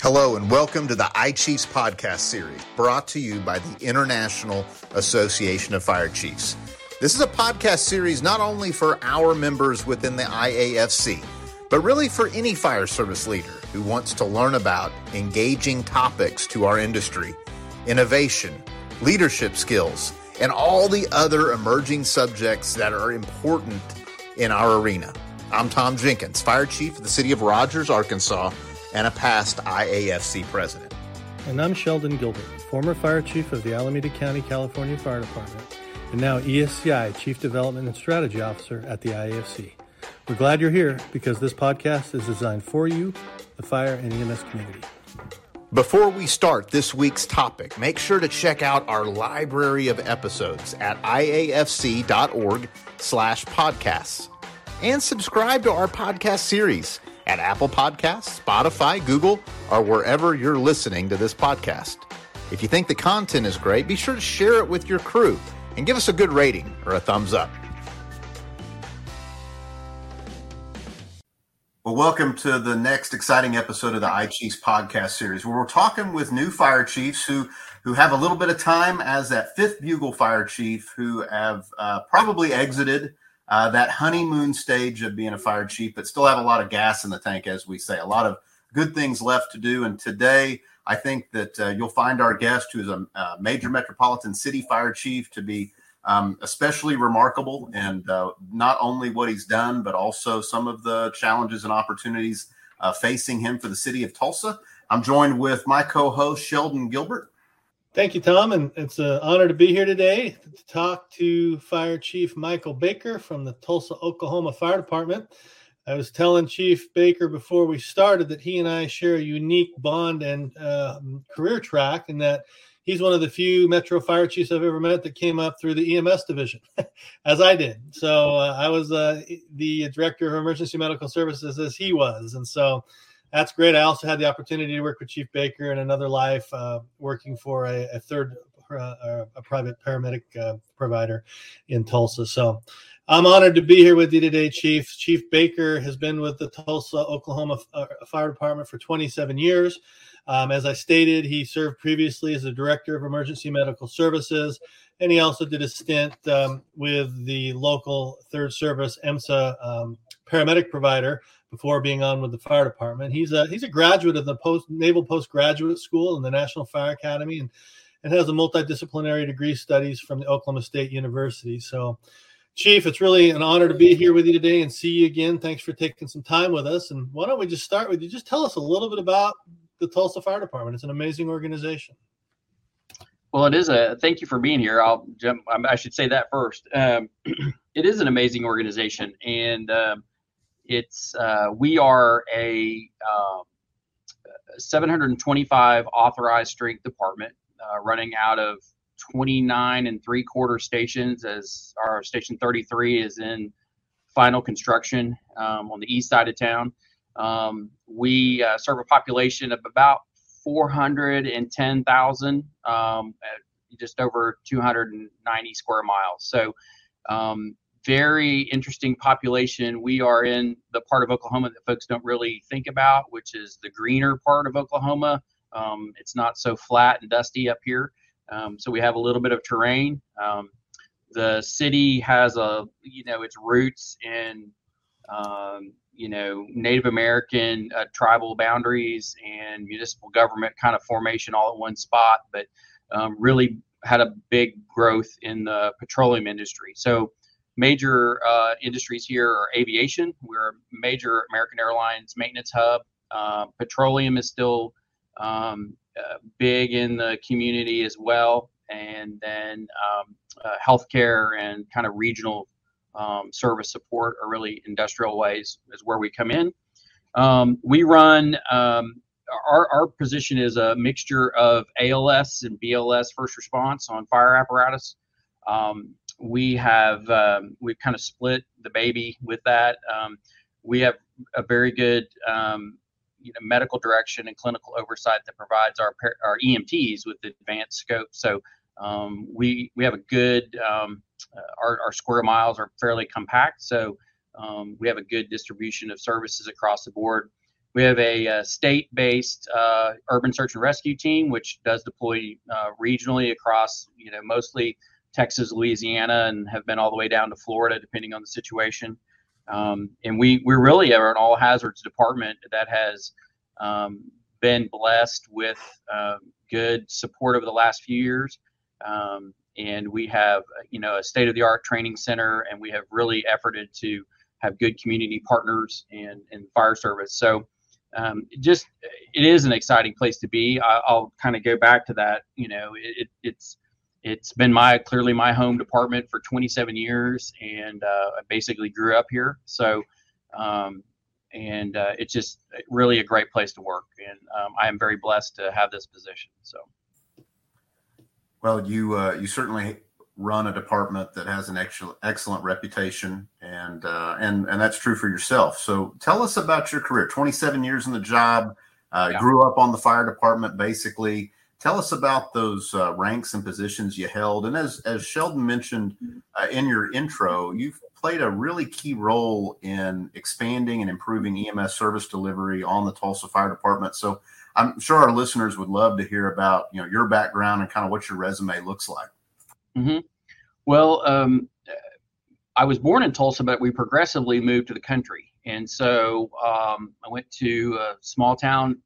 Hello, and welcome to the iChiefs podcast series brought to you by the International Association of Fire Chiefs. This is a podcast series not only for our members within the IAFC, but really for any fire service leader who wants to learn about engaging topics to our industry, innovation, leadership skills, and all the other emerging subjects that are important in our arena. I'm Tom Jenkins, Fire Chief of the City of Rogers, Arkansas and a past IAFC president. And I'm Sheldon Gilbert, former fire chief of the Alameda County, California Fire Department, and now ESCI Chief Development and Strategy Officer at the IAFC. We're glad you're here because this podcast is designed for you, the fire and EMS community. Before we start this week's topic, make sure to check out our library of episodes at iafc.org slash podcasts and subscribe to our podcast series at Apple Podcasts, Spotify, Google, or wherever you're listening to this podcast. If you think the content is great, be sure to share it with your crew and give us a good rating or a thumbs up. Well, welcome to the next exciting episode of the iChiefs podcast series, where we're talking with new fire chiefs who who have a little bit of time as that fifth bugle fire chief who have uh, probably exited uh, that honeymoon stage of being a fire chief, but still have a lot of gas in the tank, as we say, a lot of good things left to do. And today, I think that uh, you'll find our guest, who is a, major metropolitan city fire chief, to be um, especially remarkable. And uh, not only what he's done, but also some of the challenges and opportunities uh, facing him for the city of Tulsa. I'm joined with my co host, Sheldon Gilbert. Thank you, Tom. And it's an honor to be here today to talk to Fire Chief Michael Baker from the Tulsa, Oklahoma Fire Department. I was telling Chief Baker before we started that he and I share a unique bond and uh, career track, and that he's one of the few Metro fire chiefs I've ever met that came up through the EMS division, as I did. So uh, I was uh, the director of emergency medical services as he was, and so that's great. I also had the opportunity to work with Chief Baker in another life, uh, working for a, a third, uh, a private paramedic uh, provider in Tulsa. So I'm honored to be here with you today, Chief. Chief Baker has been with the Tulsa, Oklahoma uh, Fire Department for 27 years. Um, as I stated, he served previously as the Director of Emergency Medical Services, and he also did a stint um, with the local Third Service EMSA um, paramedic provider before being on with the fire department. He's a he's a graduate of the post Naval Postgraduate School and the National Fire Academy, and and has a multidisciplinary degree studies from the Oklahoma State University. So, Chief, it's really an honor to be here with you today and see you again. Thanks for taking some time with us. And why don't we just start with you? Just tell us a little bit about the Tulsa Fire Department. It's an amazing organization. Well, it is a thank you for being here. I'll jump. I should say that first. Um, it is an amazing organization, and um, it's uh, we are a um, 725 authorized strength department uh, running out of 29 and three quarter stations as our station 33 is in final construction um, on the east side of town. Um, we uh, serve a population of about 410,000, um, just over 290 square miles. So um, very interesting population. We are in the part of Oklahoma that folks don't really think about, which is the greener part of Oklahoma. Um, it's not so flat and dusty up here. Um, so we have a little bit of terrain. Um, the city has a, you know, its roots in, um, you know, Native American uh, tribal boundaries and municipal government kind of formation all at one spot, but um, really had a big growth in the petroleum industry. So major uh, industries here are aviation. We're a major American Airlines maintenance hub. Uh, petroleum is still um, uh, big in the community as well. And then um, uh, healthcare and kind of regional um, service support are really industrial ways is where we come in. Um, we run um, our, our position is a mixture of ALS and BLS first response on fire apparatus. Um, we have um, we've kind of split the baby with that. Um, we have a very good um, you know medical direction and clinical oversight that provides our our EMTs with advanced scope. So um, we we have a good um, uh, our our square miles are fairly compact. So we have a good distribution of services across the board. we have a, a state-based uh, urban search and rescue team, which does deploy uh, regionally across, you know, mostly Texas, Louisiana, and have been all the way down to Florida, depending on the situation. Um, and we we really are an all hazards department that has um, been blessed with uh, good support over the last few years. Um, and we have you know a state of the art training center, and we have really efforted to have good community partners and and fire service. So um, it just it is an exciting place to be. I, will kind of go back to that. You know, it, it, it's it's been my clearly my home department for 27 years, and uh, I basically grew up here. So, um, and uh, it's just really a great place to work, and um, I am very blessed to have this position. So, well, you uh, you certainly run a department that has an excellent excellent reputation, and uh, and and that's true for yourself. So, tell us about your career. 27 years in the job. Uh, yeah. Grew up on the fire department, basically Tell us about those uh, ranks and positions you held. And as, as Sheldon mentioned uh, in your intro, you've played a really key role in expanding and improving EMS service delivery on the Tulsa Fire Department. So I'm sure our listeners would love to hear about you know your background and kind of what your resume looks like. Mm-hmm. Well, um, I was born in Tulsa, but we progressively moved to the country, and so um, I went to a small town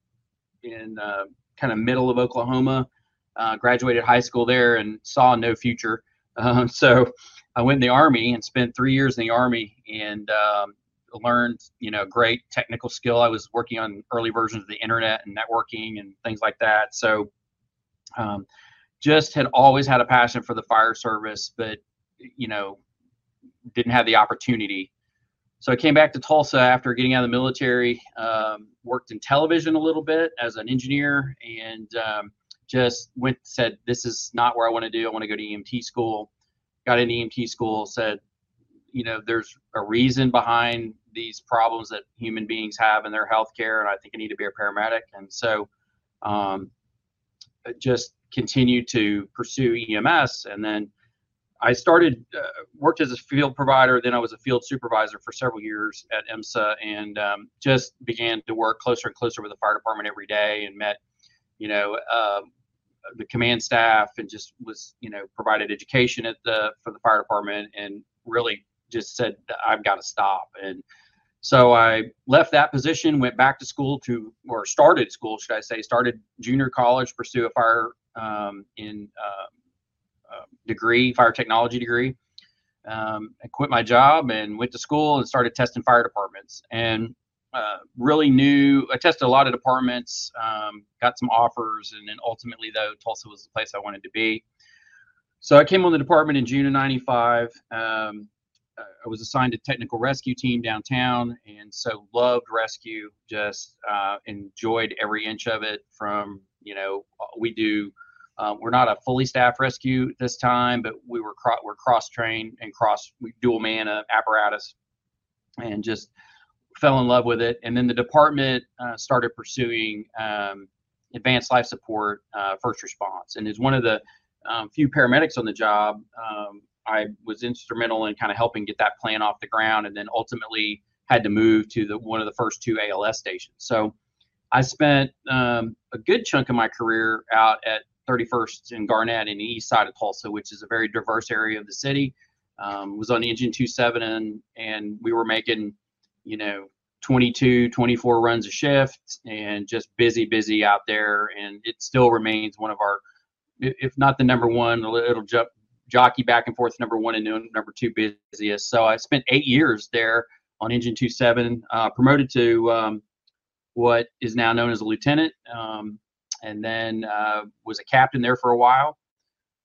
in uh, kind of middle of Oklahoma. Uh, graduated high school there and saw no future. Um, so I went in the army and spent three years in the army and um, learned, you know, great technical skill. I was working on early versions of the internet and networking and things like that. So um, just had always had a passion for the fire service, but you know, didn't have the opportunity so I came back to Tulsa after getting out of the military, um, worked in television a little bit as an engineer, and um, just went said this is not where I want to do. I want to go to EMT school. Got into EMT school. Said, you know, there's a reason behind these problems that human beings have in their health care, and I think I need to be a paramedic. And so, um, just continued to pursue EMS, and then I started uh, worked as a field provider. Then I was a field supervisor for several years at EMSA, and um, just began to work closer and closer with the fire department every day, and met, you know, uh, the command staff, and just was, you know, provided education at the for the fire department, and really just said I've got to stop. And so I left that position, went back to school to, or started school, should I say, started junior college, pursue a fire um, in. Uh, degree, fire technology degree. Um, I quit my job and went to school and started testing fire departments. And uh, really knew I tested a lot of departments, um, got some offers, and then ultimately, though, Tulsa was the place I wanted to be. So I came on the department in June of '95. Um, I was assigned to technical rescue team downtown, and so loved rescue. Just uh, enjoyed every inch of it. From you know, we do um, we're not a fully staffed rescue this time, but we were cro- we're cross trained and cross dual man uh, apparatus, and just fell in love with it. And then the department uh, started pursuing um, advanced life support uh, first response, and is one of the um, few paramedics on the job. Um, I was instrumental in kind of helping get that plan off the ground, and then ultimately had to move to the one of the first two ALS stations. So I spent um, a good chunk of my career out at 31st and Garnett in the east side of Tulsa, which is a very diverse area of the city. Um, was on engine 27 and and we were making, you know, 22, 24 runs a shift and just busy, busy out there. And it still remains one of our, if not the number one, it'll jump jockey back and forth number one and number two busiest. So I spent eight years there on engine 27, uh, promoted to um, what is now known as a lieutenant. Um, and then uh, was a captain there for a while.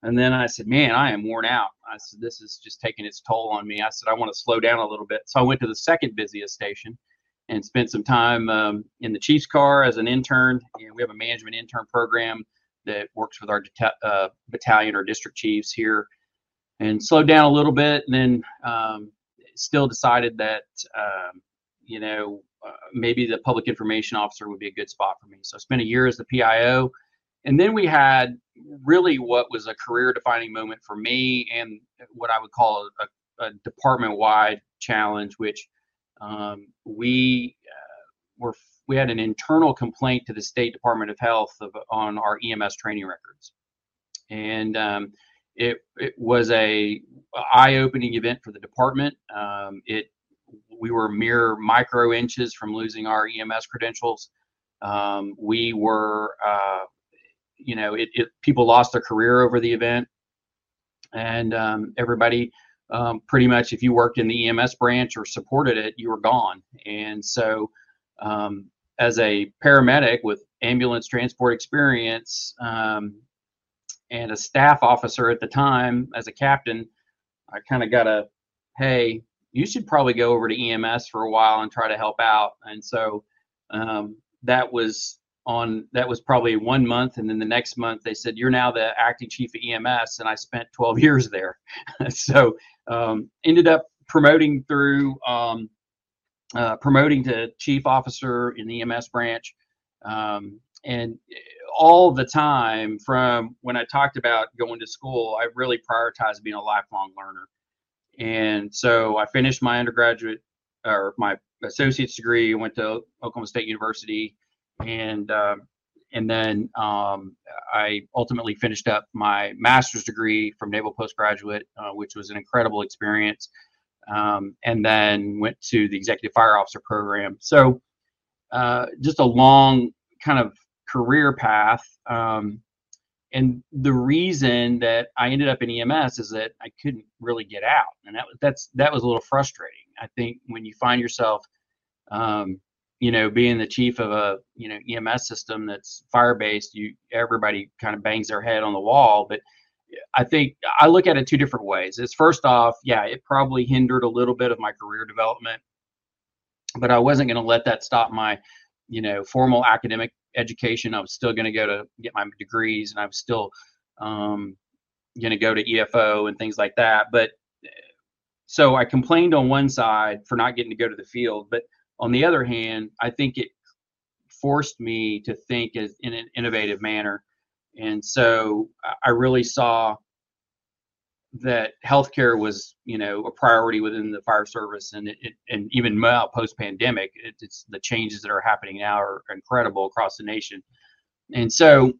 And then I said, man, I am worn out. I said, this is just taking its toll on me. I said, I want to slow down a little bit. So I went to the second busiest station and spent some time um, in the Chiefs car as an intern. And we have a management intern program that works with our uh, battalion or district chiefs here and slowed down a little bit. And then um, still decided that, um, you know, maybe the public information officer would be a good spot for me. So I spent a year as the PIO. And then we had really what was a career defining moment for me and what I would call a, a department wide challenge, which um, we uh, were we had an internal complaint to the State Department of Health of, on our EMS training records, and um, it it was a eye-opening event for the department. Um, it we were mere micro inches from losing our EMS credentials. Um, we were, uh, you know, it, it, people lost their career over the event, and um, everybody um, pretty much, if you worked in the EMS branch or supported it, you were gone. And so, um, as a paramedic with ambulance transport experience um, and a staff officer at the time, as a captain, I kind of got a, hey, you should probably go over to EMS for a while and try to help out. And so um, that was on that was probably one month and then the next month they said you're now the acting chief of ems and i spent 12 years there. So um, ended up promoting through um, uh, promoting to chief officer in the ems branch. Um, and all the time from when i talked about going to school i really prioritized being a lifelong learner and so I finished my undergraduate or my associate's degree, went to Oklahoma State University, and uh, and then um, I ultimately finished up my master's degree from Naval Postgraduate, uh, which was an incredible experience. Um, and then went to the Executive Fire Officer program. So uh, just a long kind of career path. Um, and the reason that I ended up in EMS is that I couldn't really get out, and that that's that was a little frustrating. I think when you find yourself, um, you know, being the chief of a you know EMS system that's fire based, you everybody kind of bangs their head on the wall. But I think I look at it two different ways. It's first off, yeah, it probably hindered a little bit of my career development, but I wasn't going to let that stop my you know formal academic education. I was still going to go to get my degrees, and I was still um, going to go to EFO and things like that. But so I complained on one side for not getting to go to the field, but on the other hand, I think it forced me to think as in an innovative manner, and so I really saw that healthcare was, you know, a priority within the fire service, and it, and even now post pandemic, it, it's the changes that are happening now are incredible across the nation, and so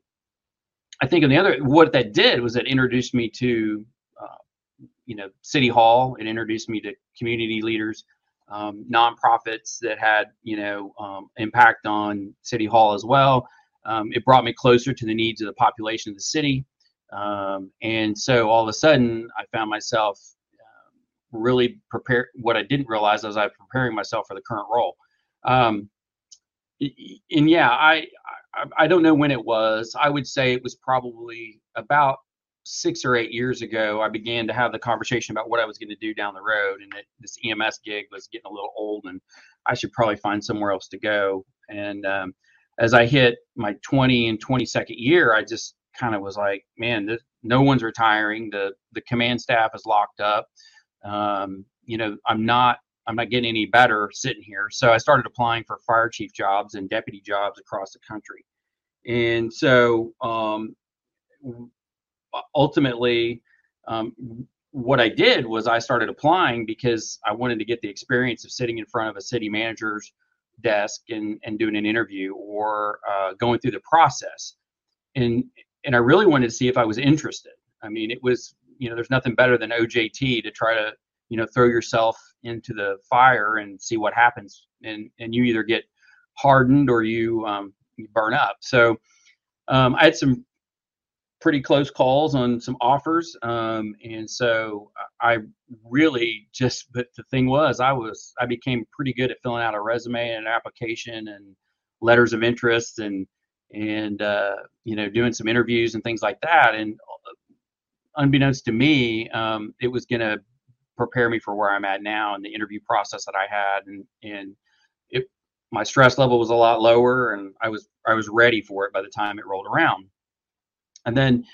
I think on the other, what that did was it introduced me to, uh, you know, City Hall. It introduced me to community leaders, um, nonprofits that had, you know, um, impact on City Hall as well. Um, it brought me closer to the needs of the population of the city. Um, and so all of a sudden, I found myself um, really prepared. What I didn't realize was I was preparing myself for the current role. Um, and yeah, I, I, I don't know when it was. I would say it was probably about six or eight years ago. I began to have the conversation about what I was going to do down the road, and that this EMS gig was getting a little old, and I should probably find somewhere else to go. And um, as I hit my 20 and 22nd year, I just kind of was like, man, this, no one's retiring. The the command staff is locked up. Um, you know, I'm not I'm not getting any better sitting here. So I started applying for fire chief jobs and deputy jobs across the country. And so um, ultimately, um, what I did was I started applying because I wanted to get the experience of sitting in front of a city manager's desk and, and doing an interview or uh, going through the process. And and I really wanted to see if I was interested. I mean, it was you know, there's nothing better than OJT to try to you know throw yourself into the fire and see what happens, and and you either get hardened or you um, you burn up. So um, I had some pretty close calls on some offers, um, and so I really just. But the thing was, I was I became pretty good at filling out a resume and an application and letters of interest and and uh, you know doing some interviews and things like that and uh, unbeknownst to me um, it was going to prepare me for where i'm at now and the interview process that i had and and it my stress level was a lot lower and i was i was ready for it by the time it rolled around. And then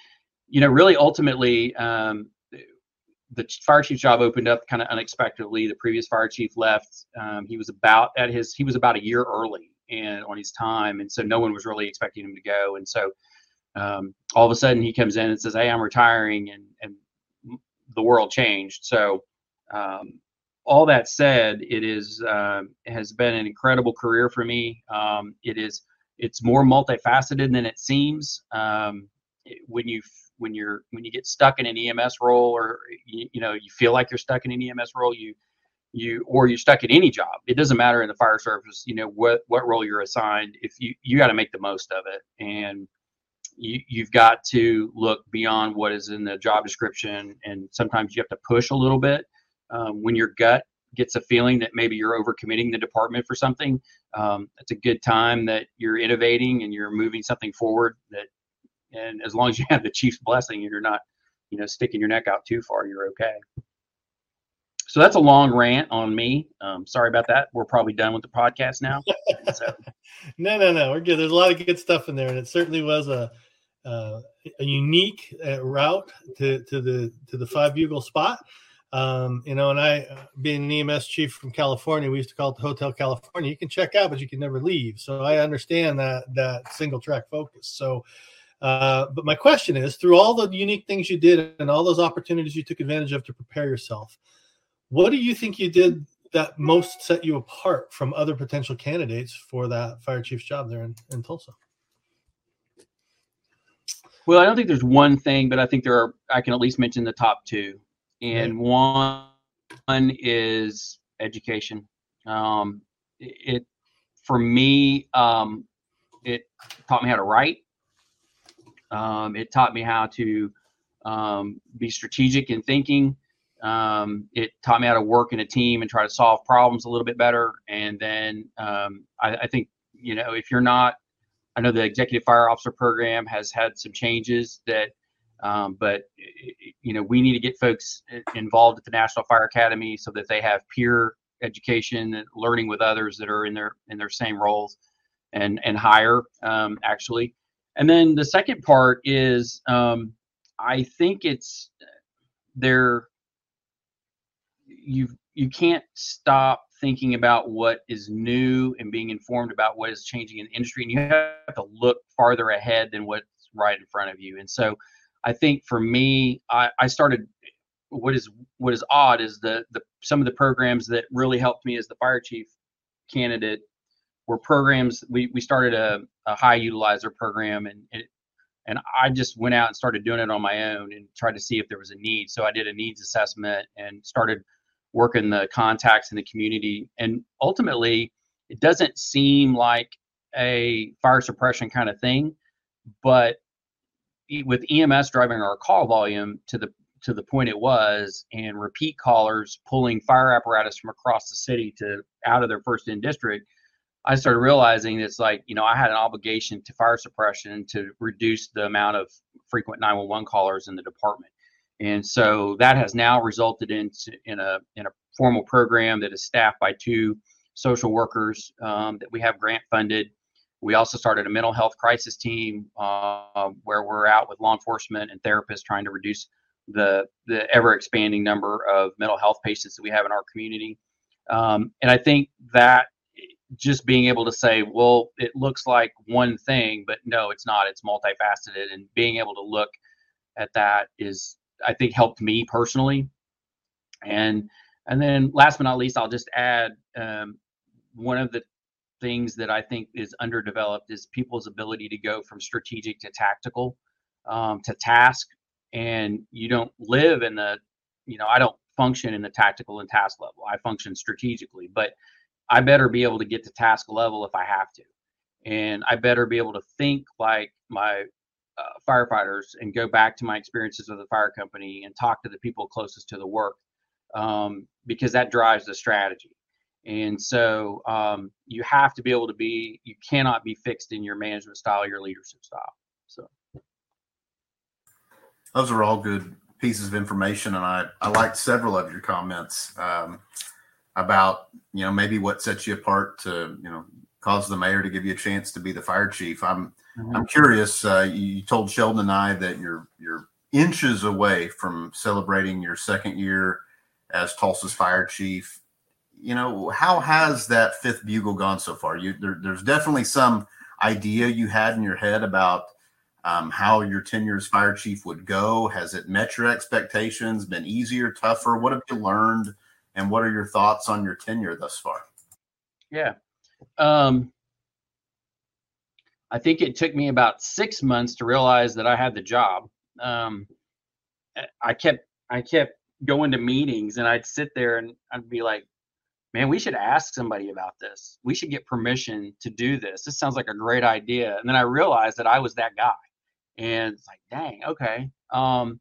you know really ultimately um, the fire chief job opened up kind of unexpectedly. The previous fire chief left um, he was about at his he was about a year early and on his time, and so no one was really expecting him to go. And so um, all of a sudden he comes in and says, "Hey, I'm retiring," and and the world changed. So um, all that said, it is uh, has been an incredible career for me. Um, it is it's more multifaceted than it seems. Um, when you when you're when you get stuck in an EMS role, or you, you know you feel like you're stuck in an EMS role, you you or you're stuck at any job. It doesn't matter in the fire service. You know what what role you're assigned. If you you got to make the most of it, and you, you've got to look beyond what is in the job description, and sometimes you have to push a little bit. Um, when your gut gets a feeling that maybe you're overcommitting the department for something, um, it's a good time that you're innovating and you're moving something forward. That, and as long as you have the chief's blessing and you're not, you know, sticking your neck out too far, you're okay. So that's a long rant on me. Um, sorry about that. We're probably done with the podcast now. So. no, no, no. We're good. There's a lot of good stuff in there, and it certainly was a uh, a unique uh, route to to the to the five bugle spot. Um, you know, and I, uh, being an EMS chief from California, we used to call it the Hotel California. You can check out, but you can never leave. So I understand that that single track focus. So, uh, but my question is, through all the unique things you did and all those opportunities you took advantage of to prepare yourself, what do you think you did that most set you apart from other potential candidates for that fire chief's job there in, in Tulsa? Well, I don't think there's one thing, but I think there are. I can at least mention the top two and one, one is education. Um, it for me, um, it taught me how to write. Um, it taught me how to um, be strategic in thinking. Um, it taught me how to work in a team and try to solve problems a little bit better. And then um, I, I think you know if you're not, I know the executive fire officer program has had some changes that um, but you know, we need to get folks involved at the National Fire Academy so that they have peer education and learning with others that are in their in their same roles and and higher um, actually. And then the second part is um, I think it's there. You you can't stop thinking about what is new and being informed about what is changing in the industry, and you have to look farther ahead than what's right in front of you. And so I think for me, I, I started. What is what is odd is the the some of the programs that really helped me as the fire chief candidate were programs. We we started a, a high utilizer program, and it, and I just went out and started doing it on my own and tried to see if there was a need. So I did a needs assessment and started working the contacts in the community. And ultimately, it doesn't seem like a fire suppression kind of thing, but with EMS driving our call volume to the to the point it was, and repeat callers pulling fire apparatus from across the city to out of their first in district, I started realizing it's like you know I had an obligation to fire suppression to reduce the amount of frequent 911 callers in the department, and so that has now resulted in in a in a formal program that is staffed by two social workers um, that we have grant funded we also started a mental health crisis team uh, where we're out with law enforcement and therapists trying to reduce the the ever expanding number of mental health patients that we have in our community. Um, and I think that just being able to say, well, it looks like one thing, but no, it's not. It's multifaceted, and being able to look at that is, I think, helped me personally. And and then last but not least, I'll just add um, one of the things that I think is underdeveloped is people's ability to go from strategic to tactical um, to task. And you don't live in the, you know, I don't function in the tactical and task level. I function strategically, but I better be able to get to task level if I have to. And I better be able to think like my uh, firefighters and go back to my experiences with the fire company and talk to the people closest to the work um, because that drives the strategy. And so um, you have to be able to be, you cannot be fixed in your management style, your leadership style. So those are all good pieces of information. And I, I liked several of your comments um, about, you know, maybe what sets you apart to, you know, cause the mayor to give you a chance to be the fire chief. I'm, mm-hmm. I'm curious. Uh, you told Sheldon and I that you're, you're inches away from celebrating your second year as Tulsa's fire chief you know, how has that fifth bugle gone so far? You there, there's definitely some idea you had in your head about um, how your tenure as fire chief would go. Has it met your expectations? Been easier, tougher? What have you learned and what are your thoughts on your tenure thus far? Yeah. Um, I think it took me about six months to realize that I had the job. Um, I kept I kept going to meetings and I'd sit there and I'd be like, man, we should ask somebody about this. We should get permission to do this. This sounds like a great idea. And then I realized that I was that guy. And it's like, dang, okay. Um,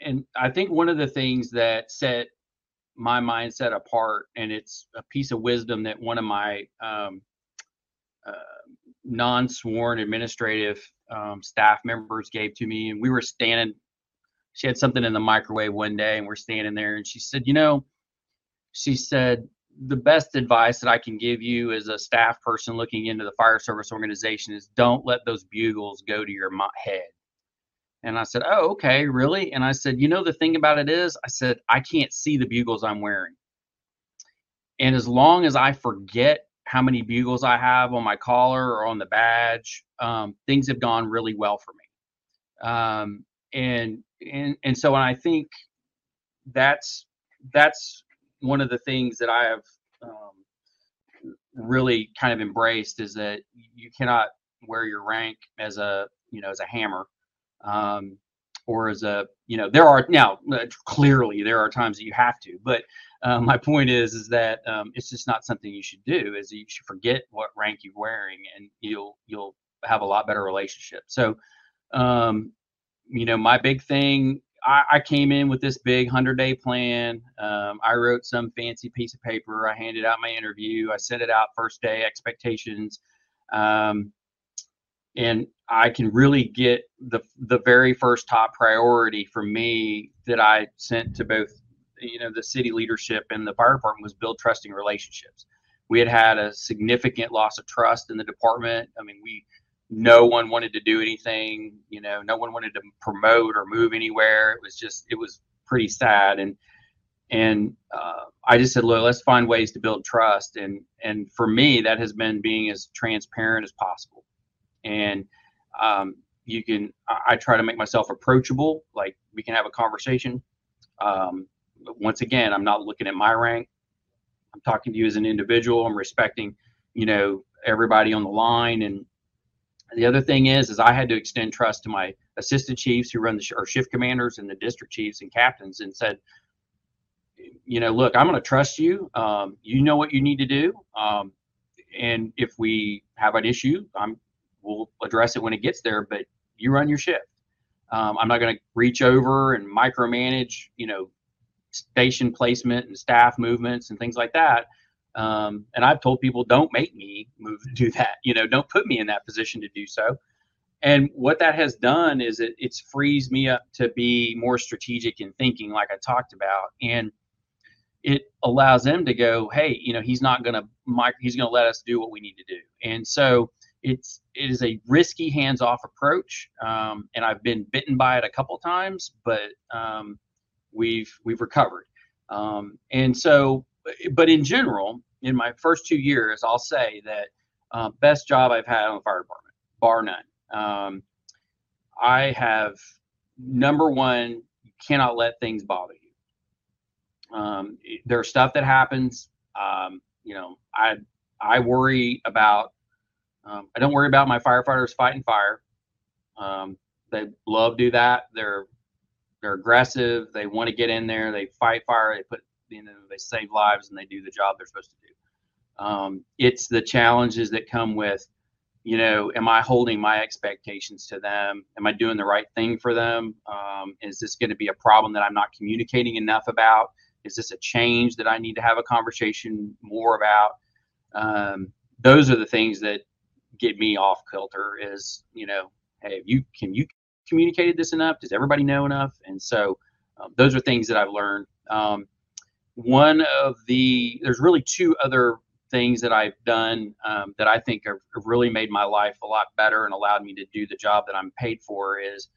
and I think one of the things that set my mindset apart, and it's a piece of wisdom that one of my um, uh, non-sworn administrative um, staff members gave to me, and we were standing. She had something in the microwave one day, and we're standing there, and she said, "You know," she said, "the best advice that I can give you as a staff person looking into the fire service organization is don't let those bugles go to your head." And I said, Oh, okay, really? And I said, You know, the thing about it is, I said, I can't see the bugles I'm wearing. And as long as I forget how many bugles I have on my collar or on the badge, um, things have gone really well for me. Um, and and and so I think that's that's one of the things that I have um, really kind of embraced is that you cannot wear your rank as a you know as a hammer um, or as a you know there are now uh, clearly there are times that you have to but uh, my point is is that um, it's just not something you should do is you should forget what rank you're wearing and you'll you'll have a lot better relationship. So um, you know my big thing I, I came in with this big 100 day plan. Um, i wrote some fancy piece of paper. I handed out my interview. I sent it out first day expectations. Um, and I can really get the the very first top priority for me that I sent to both you know the city leadership and the fire department was build trusting relationships. We had had a significant loss of trust in the department. I mean, we no one wanted to do anything. You know, no one wanted to promote or move anywhere. It was just it was pretty sad and and uh, I just said, look, let's find ways to build trust. And and for me, that has been being as transparent as possible and um, you can I, try to make myself approachable like we can have a conversation. Um, once again i'm not looking at my rank. I'm talking to you as an individual. I'm respecting you know everybody on the line. And the other thing is is i had to extend trust to my assistant chiefs who run the sh- or shift commanders and the district chiefs and captains and said you know look i'm going to trust you. Um, you know what you need to do. Um, and if we have an issue i'm we'll address it when it gets there, but you run your shift. Um, I'm not going to reach over and micromanage, you know, station placement and staff movements and things like that. Um, and I've told people, don't make me move do that. You know, don't put me in that position to do so. And what that has done is it it's frees me up to be more strategic in thinking, like I talked about, and it allows them to go, hey, you know, he's not going to he's going to let us do what we need to do. And so it's it is a risky hands-off approach, um, and I've been bitten by it a couple times, but um, we've we've recovered. Um, and so, but in general, in my first two years, I'll say that uh, best job I've had on the fire department, bar none. Um, I have number one, you cannot let things bother you. Um, there's stuff that happens. Um, you know, I I worry about um, I don't worry about my firefighters fighting fire. Um, they love do that. They're they're aggressive. They want to get in there. They fight fire. They put you know they save lives and they do the job they're supposed to do. Um, it's the challenges that come with, you know, am I holding my expectations to them? Am I doing the right thing for them? Um, is this going to be a problem that I'm not communicating enough about? Is this a change that I need to have a conversation more about? Um, those are the things that get me off kilter is you know hey you can you communicated this enough? Does everybody know enough? And so um, those are things that i've learned. Um, one of the there's really two other things that i've done um, that i think have, have, really made my life a lot better and allowed me to do the job that i'm paid for is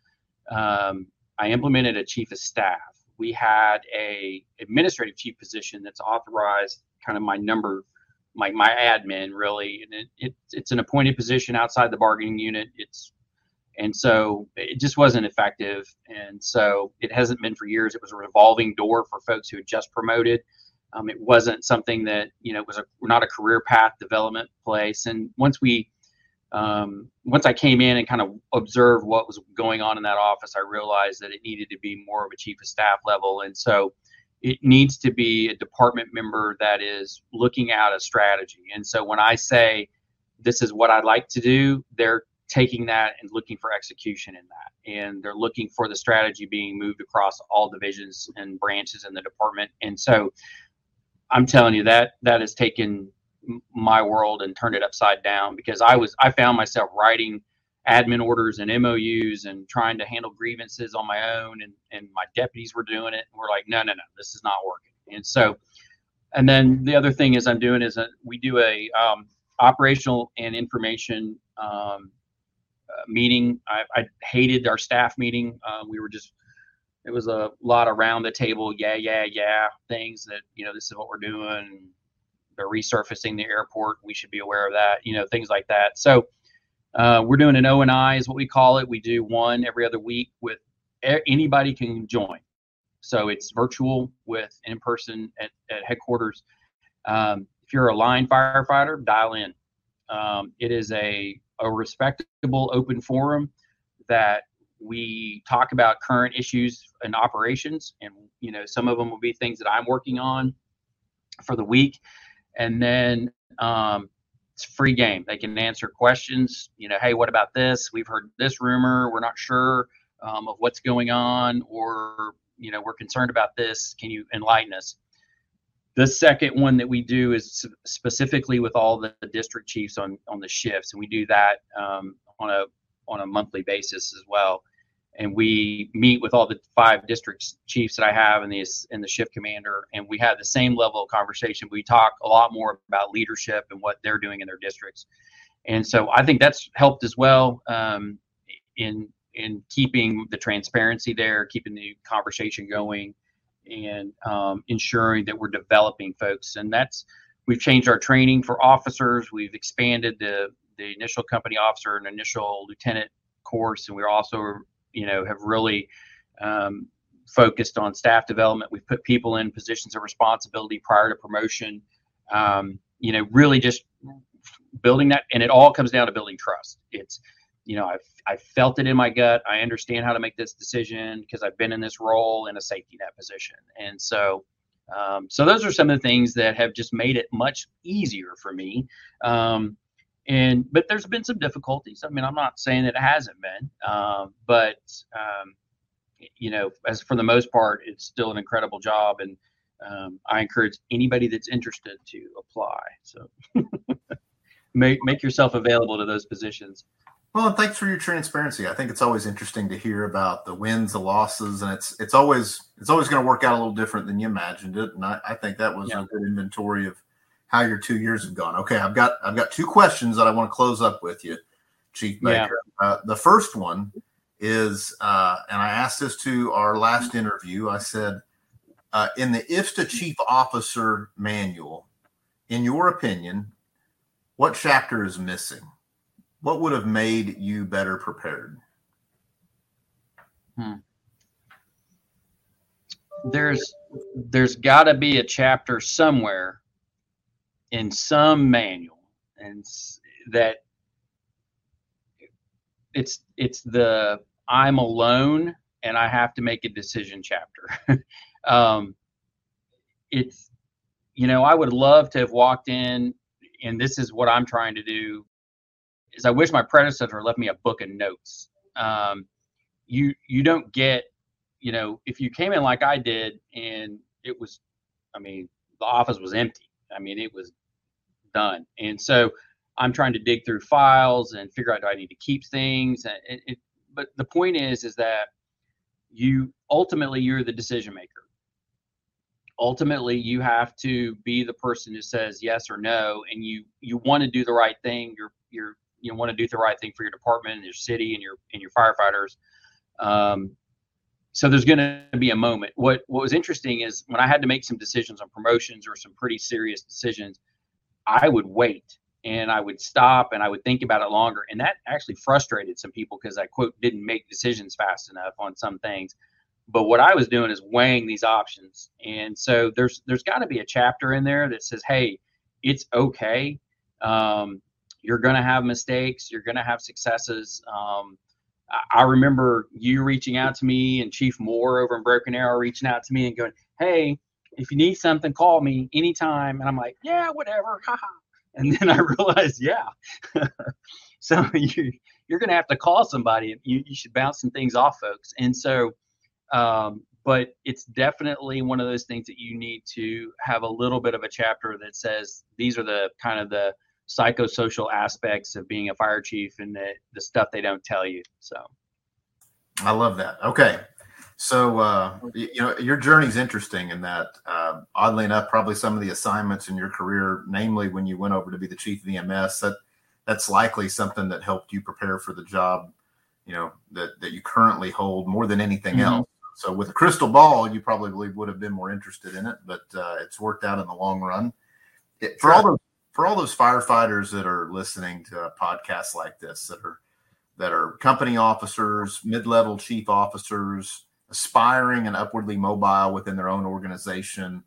um, i implemented a chief of staff. We had a administrative chief position that's authorized kind of my number my my admin really, and it, it it's an appointed position outside the bargaining unit. It's and so it just wasn't effective, and so it hasn't been for years. It was a revolving door for folks who had just promoted, Um, it wasn't something that you know was a not a career path development place. And once we um, once I came in and kind of observed what was going on in that office, I realized that it needed to be more of a chief of staff level. And so it needs to be a department member that is looking at a strategy. And so when I say this is what I'd like to do, they're taking that and looking for execution in that. And they're looking for the strategy being moved across all divisions and branches in the department. And so I'm telling you that that has taken my world and turned it upside down because I was I found myself writing admin orders and MOUs and trying to handle grievances on my own and and my deputies were doing it. And we're like no no no this is not working. And so and then the other thing is I'm doing is a, we do a um, operational and information um, uh, meeting. I, I, hated our staff meeting. Uh, we were just it was a lot around the table yeah yeah yeah things that you know this is what we're doing. They're resurfacing the airport. We should be aware of that, you know, things like that. So uh, we're doing an O and I is what we call it. We do one every other week with anybody can join. So it's virtual with in person at, at headquarters. Um, if you're a line firefighter, dial in. Um, it is a, a respectable open forum that we talk about current issues and operations and you know some of them will be things that i'm working on for the week and then um, it's free game. They can answer questions. You know, hey, what about this? We've heard this rumor. We're not sure um, of what's going on, or you know, we're concerned about this. Can you enlighten us? The second one that we do is specifically with all the, district chiefs on on the shifts, and we do that um, on a on a monthly basis as well and we meet with all the five district chiefs that I have and the and the shift commander, and we have the same level of conversation. We talk a lot more about leadership and what they're doing in their districts, and so I think that's helped as well um, in in keeping the transparency there, keeping the conversation going, and um, ensuring that we're developing folks. And that's we've changed our training for officers. We've expanded the the initial company officer and initial lieutenant course, and we're also you know have really um, focused on staff development. We've put people in positions of responsibility prior to promotion. Um, you know, really just building that, and it all comes down to building trust. It's you know I've I felt it in my gut. I understand how to make this decision because I've been in this role in a safety net position, and so. Um, so those are some of the things that have just made it much easier for me. Um, and but there's been some difficulties. I mean, I'm not saying that it hasn't been, um, but um, you know, as for the most part, it's still an incredible job, and um, I encourage anybody that's interested to apply. So make make yourself available to those positions. Well, and thanks for your transparency. I think it's always interesting to hear about the wins, the losses, and it's it's always it's always going to work out a little different than you imagined it. And I, I think that was yeah. a good inventory of how your two years have gone. Okay, I've got I've got two questions that I want to close up with you, Chief Baker. Yeah. Uh, the first one is, uh, and I asked this to our last interview. I said, uh, in the IFSTA Chief Officer Manual, in your opinion, what chapter is missing? What would have made you better prepared? Hmm. There's there's got to be a chapter somewhere in some manual and that it's it's the i'm alone and i have to make a decision chapter. Um, it's you know i would love to have walked in and this is what i'm trying to do is i wish my predecessor left me a book of notes. Um, you you don't get you know if you came in like i did and it was i mean the office was empty. I mean it was done. And so I'm trying to dig through files and figure out do I need to keep things. And it, it, but the point is, is that you ultimately you're the decision maker. Ultimately, you have to be the person who says yes or no, and you you want to do the right thing. You're you're you want to do the right thing for your department and your city and your and your firefighters. Um, so there's going to be a moment. What what was interesting is when I had to make some decisions on promotions or some pretty serious decisions I would wait and I would stop and I would think about it longer. And that actually frustrated some people because I quote didn't make decisions fast enough on some things. but what I was doing is weighing these options. And so there's there's got to be a chapter in there that says, hey, it's okay. Um, you're going to have mistakes. You're going to have successes. Um, I, remember you reaching out to me and Chief Moore over in Broken Arrow reaching out to me and going, hey, if you need something, call me anytime. And I'm like, yeah, whatever. and then I realized, yeah. so you, you're going to have to call somebody. You, you should bounce some things off folks. And so um, but it's definitely one of those things that you need to have a little bit of a chapter that says these are the kind of the psychosocial aspects of being a fire chief and the, the stuff they don't tell you. So I love that. Okay. So, uh, you know, your journey's interesting in that, uh, oddly enough, probably some of the assignments in your career, namely when you went over to be the chief of EMS, that that's likely something that helped you prepare for the job, you know, that, that you currently hold more than anything mm-hmm. else. So with a crystal ball, you probably would have been more interested in it, but uh, it's worked out in the long run. It, for all those for all those firefighters that are listening to a podcast like this, that are that are company officers, mid-level chief officers, aspiring and upwardly mobile within their own organization,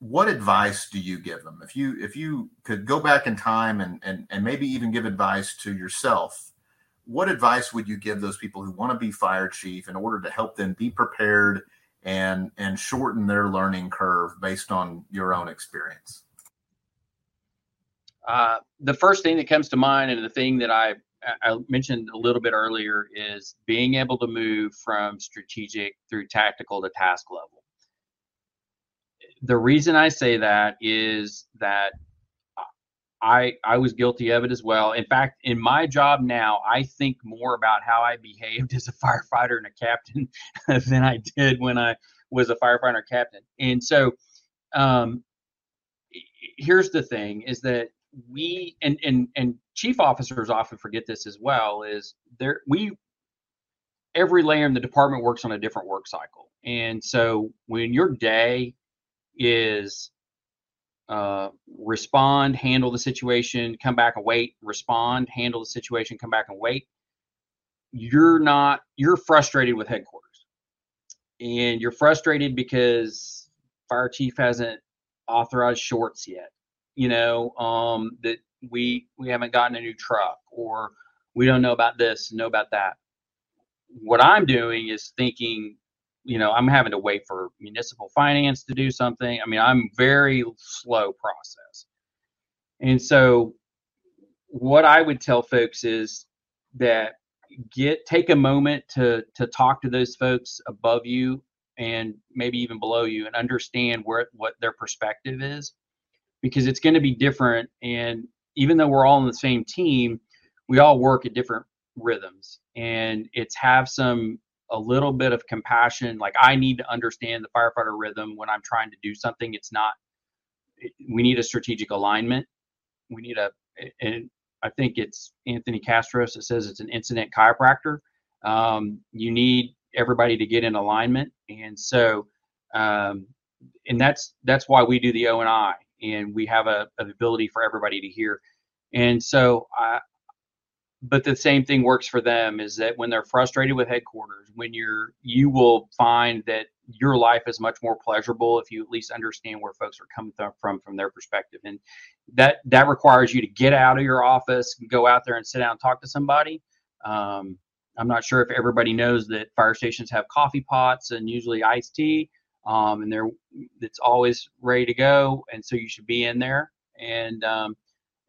what advice do you give them? If you if you could go back in time and and and maybe even give advice to yourself what advice would you give those people who want to be fire chief in order to help them be prepared and and shorten their learning curve based on your own experience? Uh, the first thing that comes to mind, and the thing that I I mentioned a little bit earlier, is being able to move from strategic through tactical to task level. The reason I say that is that I I was guilty of it as well. In fact, in my job now, I think more about how I behaved as a firefighter and a captain than I did when I was a firefighter captain. And so, um, here's the thing: is that we and and and chief officers often forget this as well. Is there we every layer in the department works on a different work cycle, and so when your day is uh, respond, handle the situation, come back and wait, respond, handle the situation, come back and wait. You're not, you're frustrated with headquarters. And you're frustrated because fire chief hasn't authorized shorts yet. You know, um, that we we haven't gotten a new truck or we don't know about this, know about that. What I'm doing is thinking you know, I'm having to wait for municipal finance to do something. I mean, I'm very slow process. And so what I would tell folks is that get take a moment to to talk to those folks above you and maybe even below you and understand where what their perspective is because it's going to be different and even though we're all on the same team we all work at different rhythms and it's have some a little bit of compassion. Like I need to understand the firefighter rhythm when I'm trying to do something. It's not. We need a strategic alignment. We need a, and I think it's Anthony Kastros that says it's an incident chiropractor. Um, you need everybody to get in alignment, and so, um, and that's that's why we do the O and I, and we have a, an ability for everybody to hear. And so I, but the same thing works for them is that when they're frustrated with headquarters when you're you will find that your life is much more pleasurable if you at least understand where folks are coming from from their perspective. And that that requires you to get out of your office go out there and sit down and talk to somebody. Um, i'm not sure if everybody knows that fire stations have coffee pots and usually iced tea um, and they're it's always ready to go and so you should be in there and um,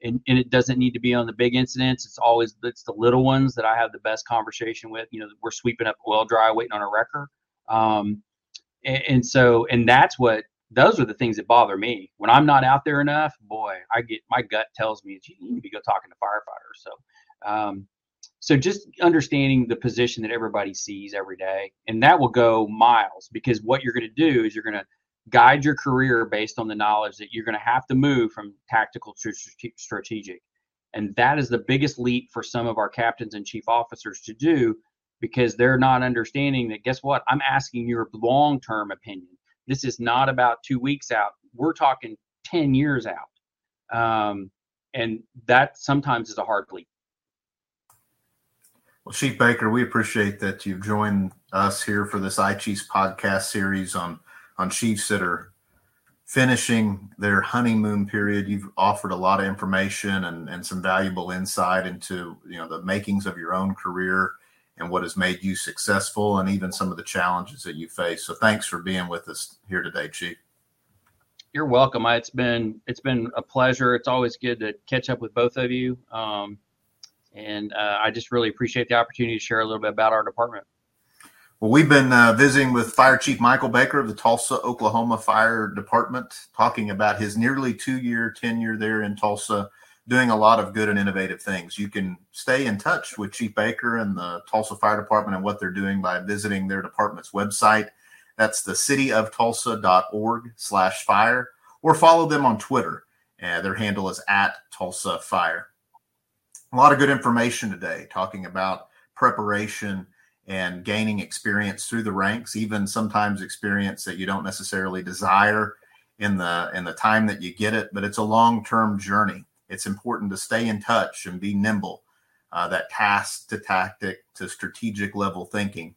and, and it doesn't need to be on the big incidents. It's always it's the little ones that I have the best conversation with. You know, we're sweeping up oil dry, waiting on a wrecker, um, and, and so and that's what those are the things that bother me when I'm not out there enough. Boy, I get my gut tells me you need to be go talking to firefighters. So, um, so just understanding the position that everybody sees every day, and that will go miles because what you're going to do is you're going to guide your career based on the knowledge that you're going to have to move from tactical to strategic. And that is the biggest leap for some of our captains and chief officers to do because they're not understanding that, guess what? I'm asking your long term opinion. This is not about two weeks out. We're talking 10 years out. Um, and that sometimes is a hard leap. Well, Chief Baker, we appreciate that you've joined us here for this iChiefs podcast series on on chiefs that are finishing their honeymoon period. You've offered a lot of information and, and some valuable insight into you know the makings of your own career and what has made you successful and even some of the challenges that you face. So thanks for being with us here today, Chief. You're welcome. It's been it's been a pleasure. It's always good to catch up with both of you. Um, and uh, I just really appreciate the opportunity to share a little bit about our department. Well, we've been uh, visiting with Fire Chief Michael Baker of the Tulsa, Oklahoma Fire Department, talking about his nearly two year tenure there in Tulsa, doing a lot of good and innovative things. You can stay in touch with Chief Baker and the Tulsa Fire Department and what they're doing by visiting their department's website. That's the cityoftulsa.org slash fire, or follow them on Twitter. Uh, their handle is at Tulsa Fire. A lot of good information today, talking about preparation and gaining experience through the ranks, even sometimes experience that you don't necessarily desire in the in the time that you get it. But it's a long term journey. It's important to stay in touch and be nimble. Uh, that task to tactic to strategic level thinking.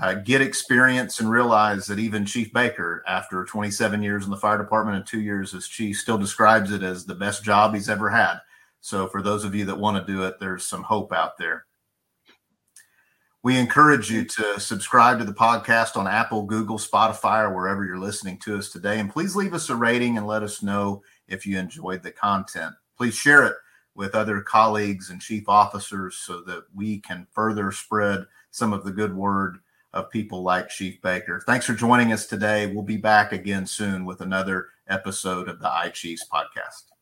Uh, get experience and realize that even Chief Baker, after 27 years in the fire department and two years as chief, still describes it as the best job he's ever had. So, for those of you that want to do it, there's some hope out there. We encourage you to subscribe to the podcast on Apple, Google, Spotify, or wherever you're listening to us today. And please leave us a rating and let us know if you enjoyed the content. Please share it with other colleagues and chief officers so that we can further spread some of the good word of people like Chief Baker. Thanks for joining us today. We'll be back again soon with another episode of the I iChiefs podcast.